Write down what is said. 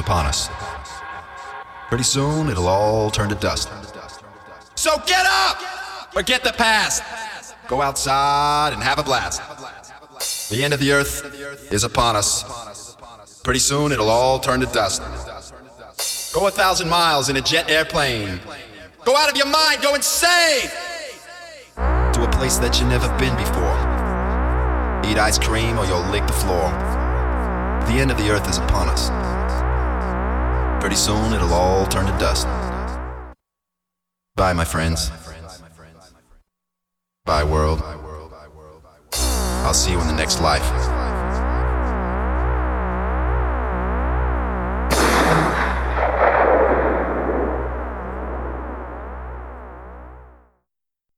upon us. Pretty soon, it'll all turn to dust. So get up! Forget the past! Go outside and have a blast. The end of the earth is upon us. Pretty soon, it'll all turn to dust. Go a thousand miles in a jet airplane. Go out of your mind, go insane! To a place that you've never been before. Eat ice cream or you'll lick the floor. The end of the earth is upon us. Pretty soon it'll all turn to dust. Bye, my friends.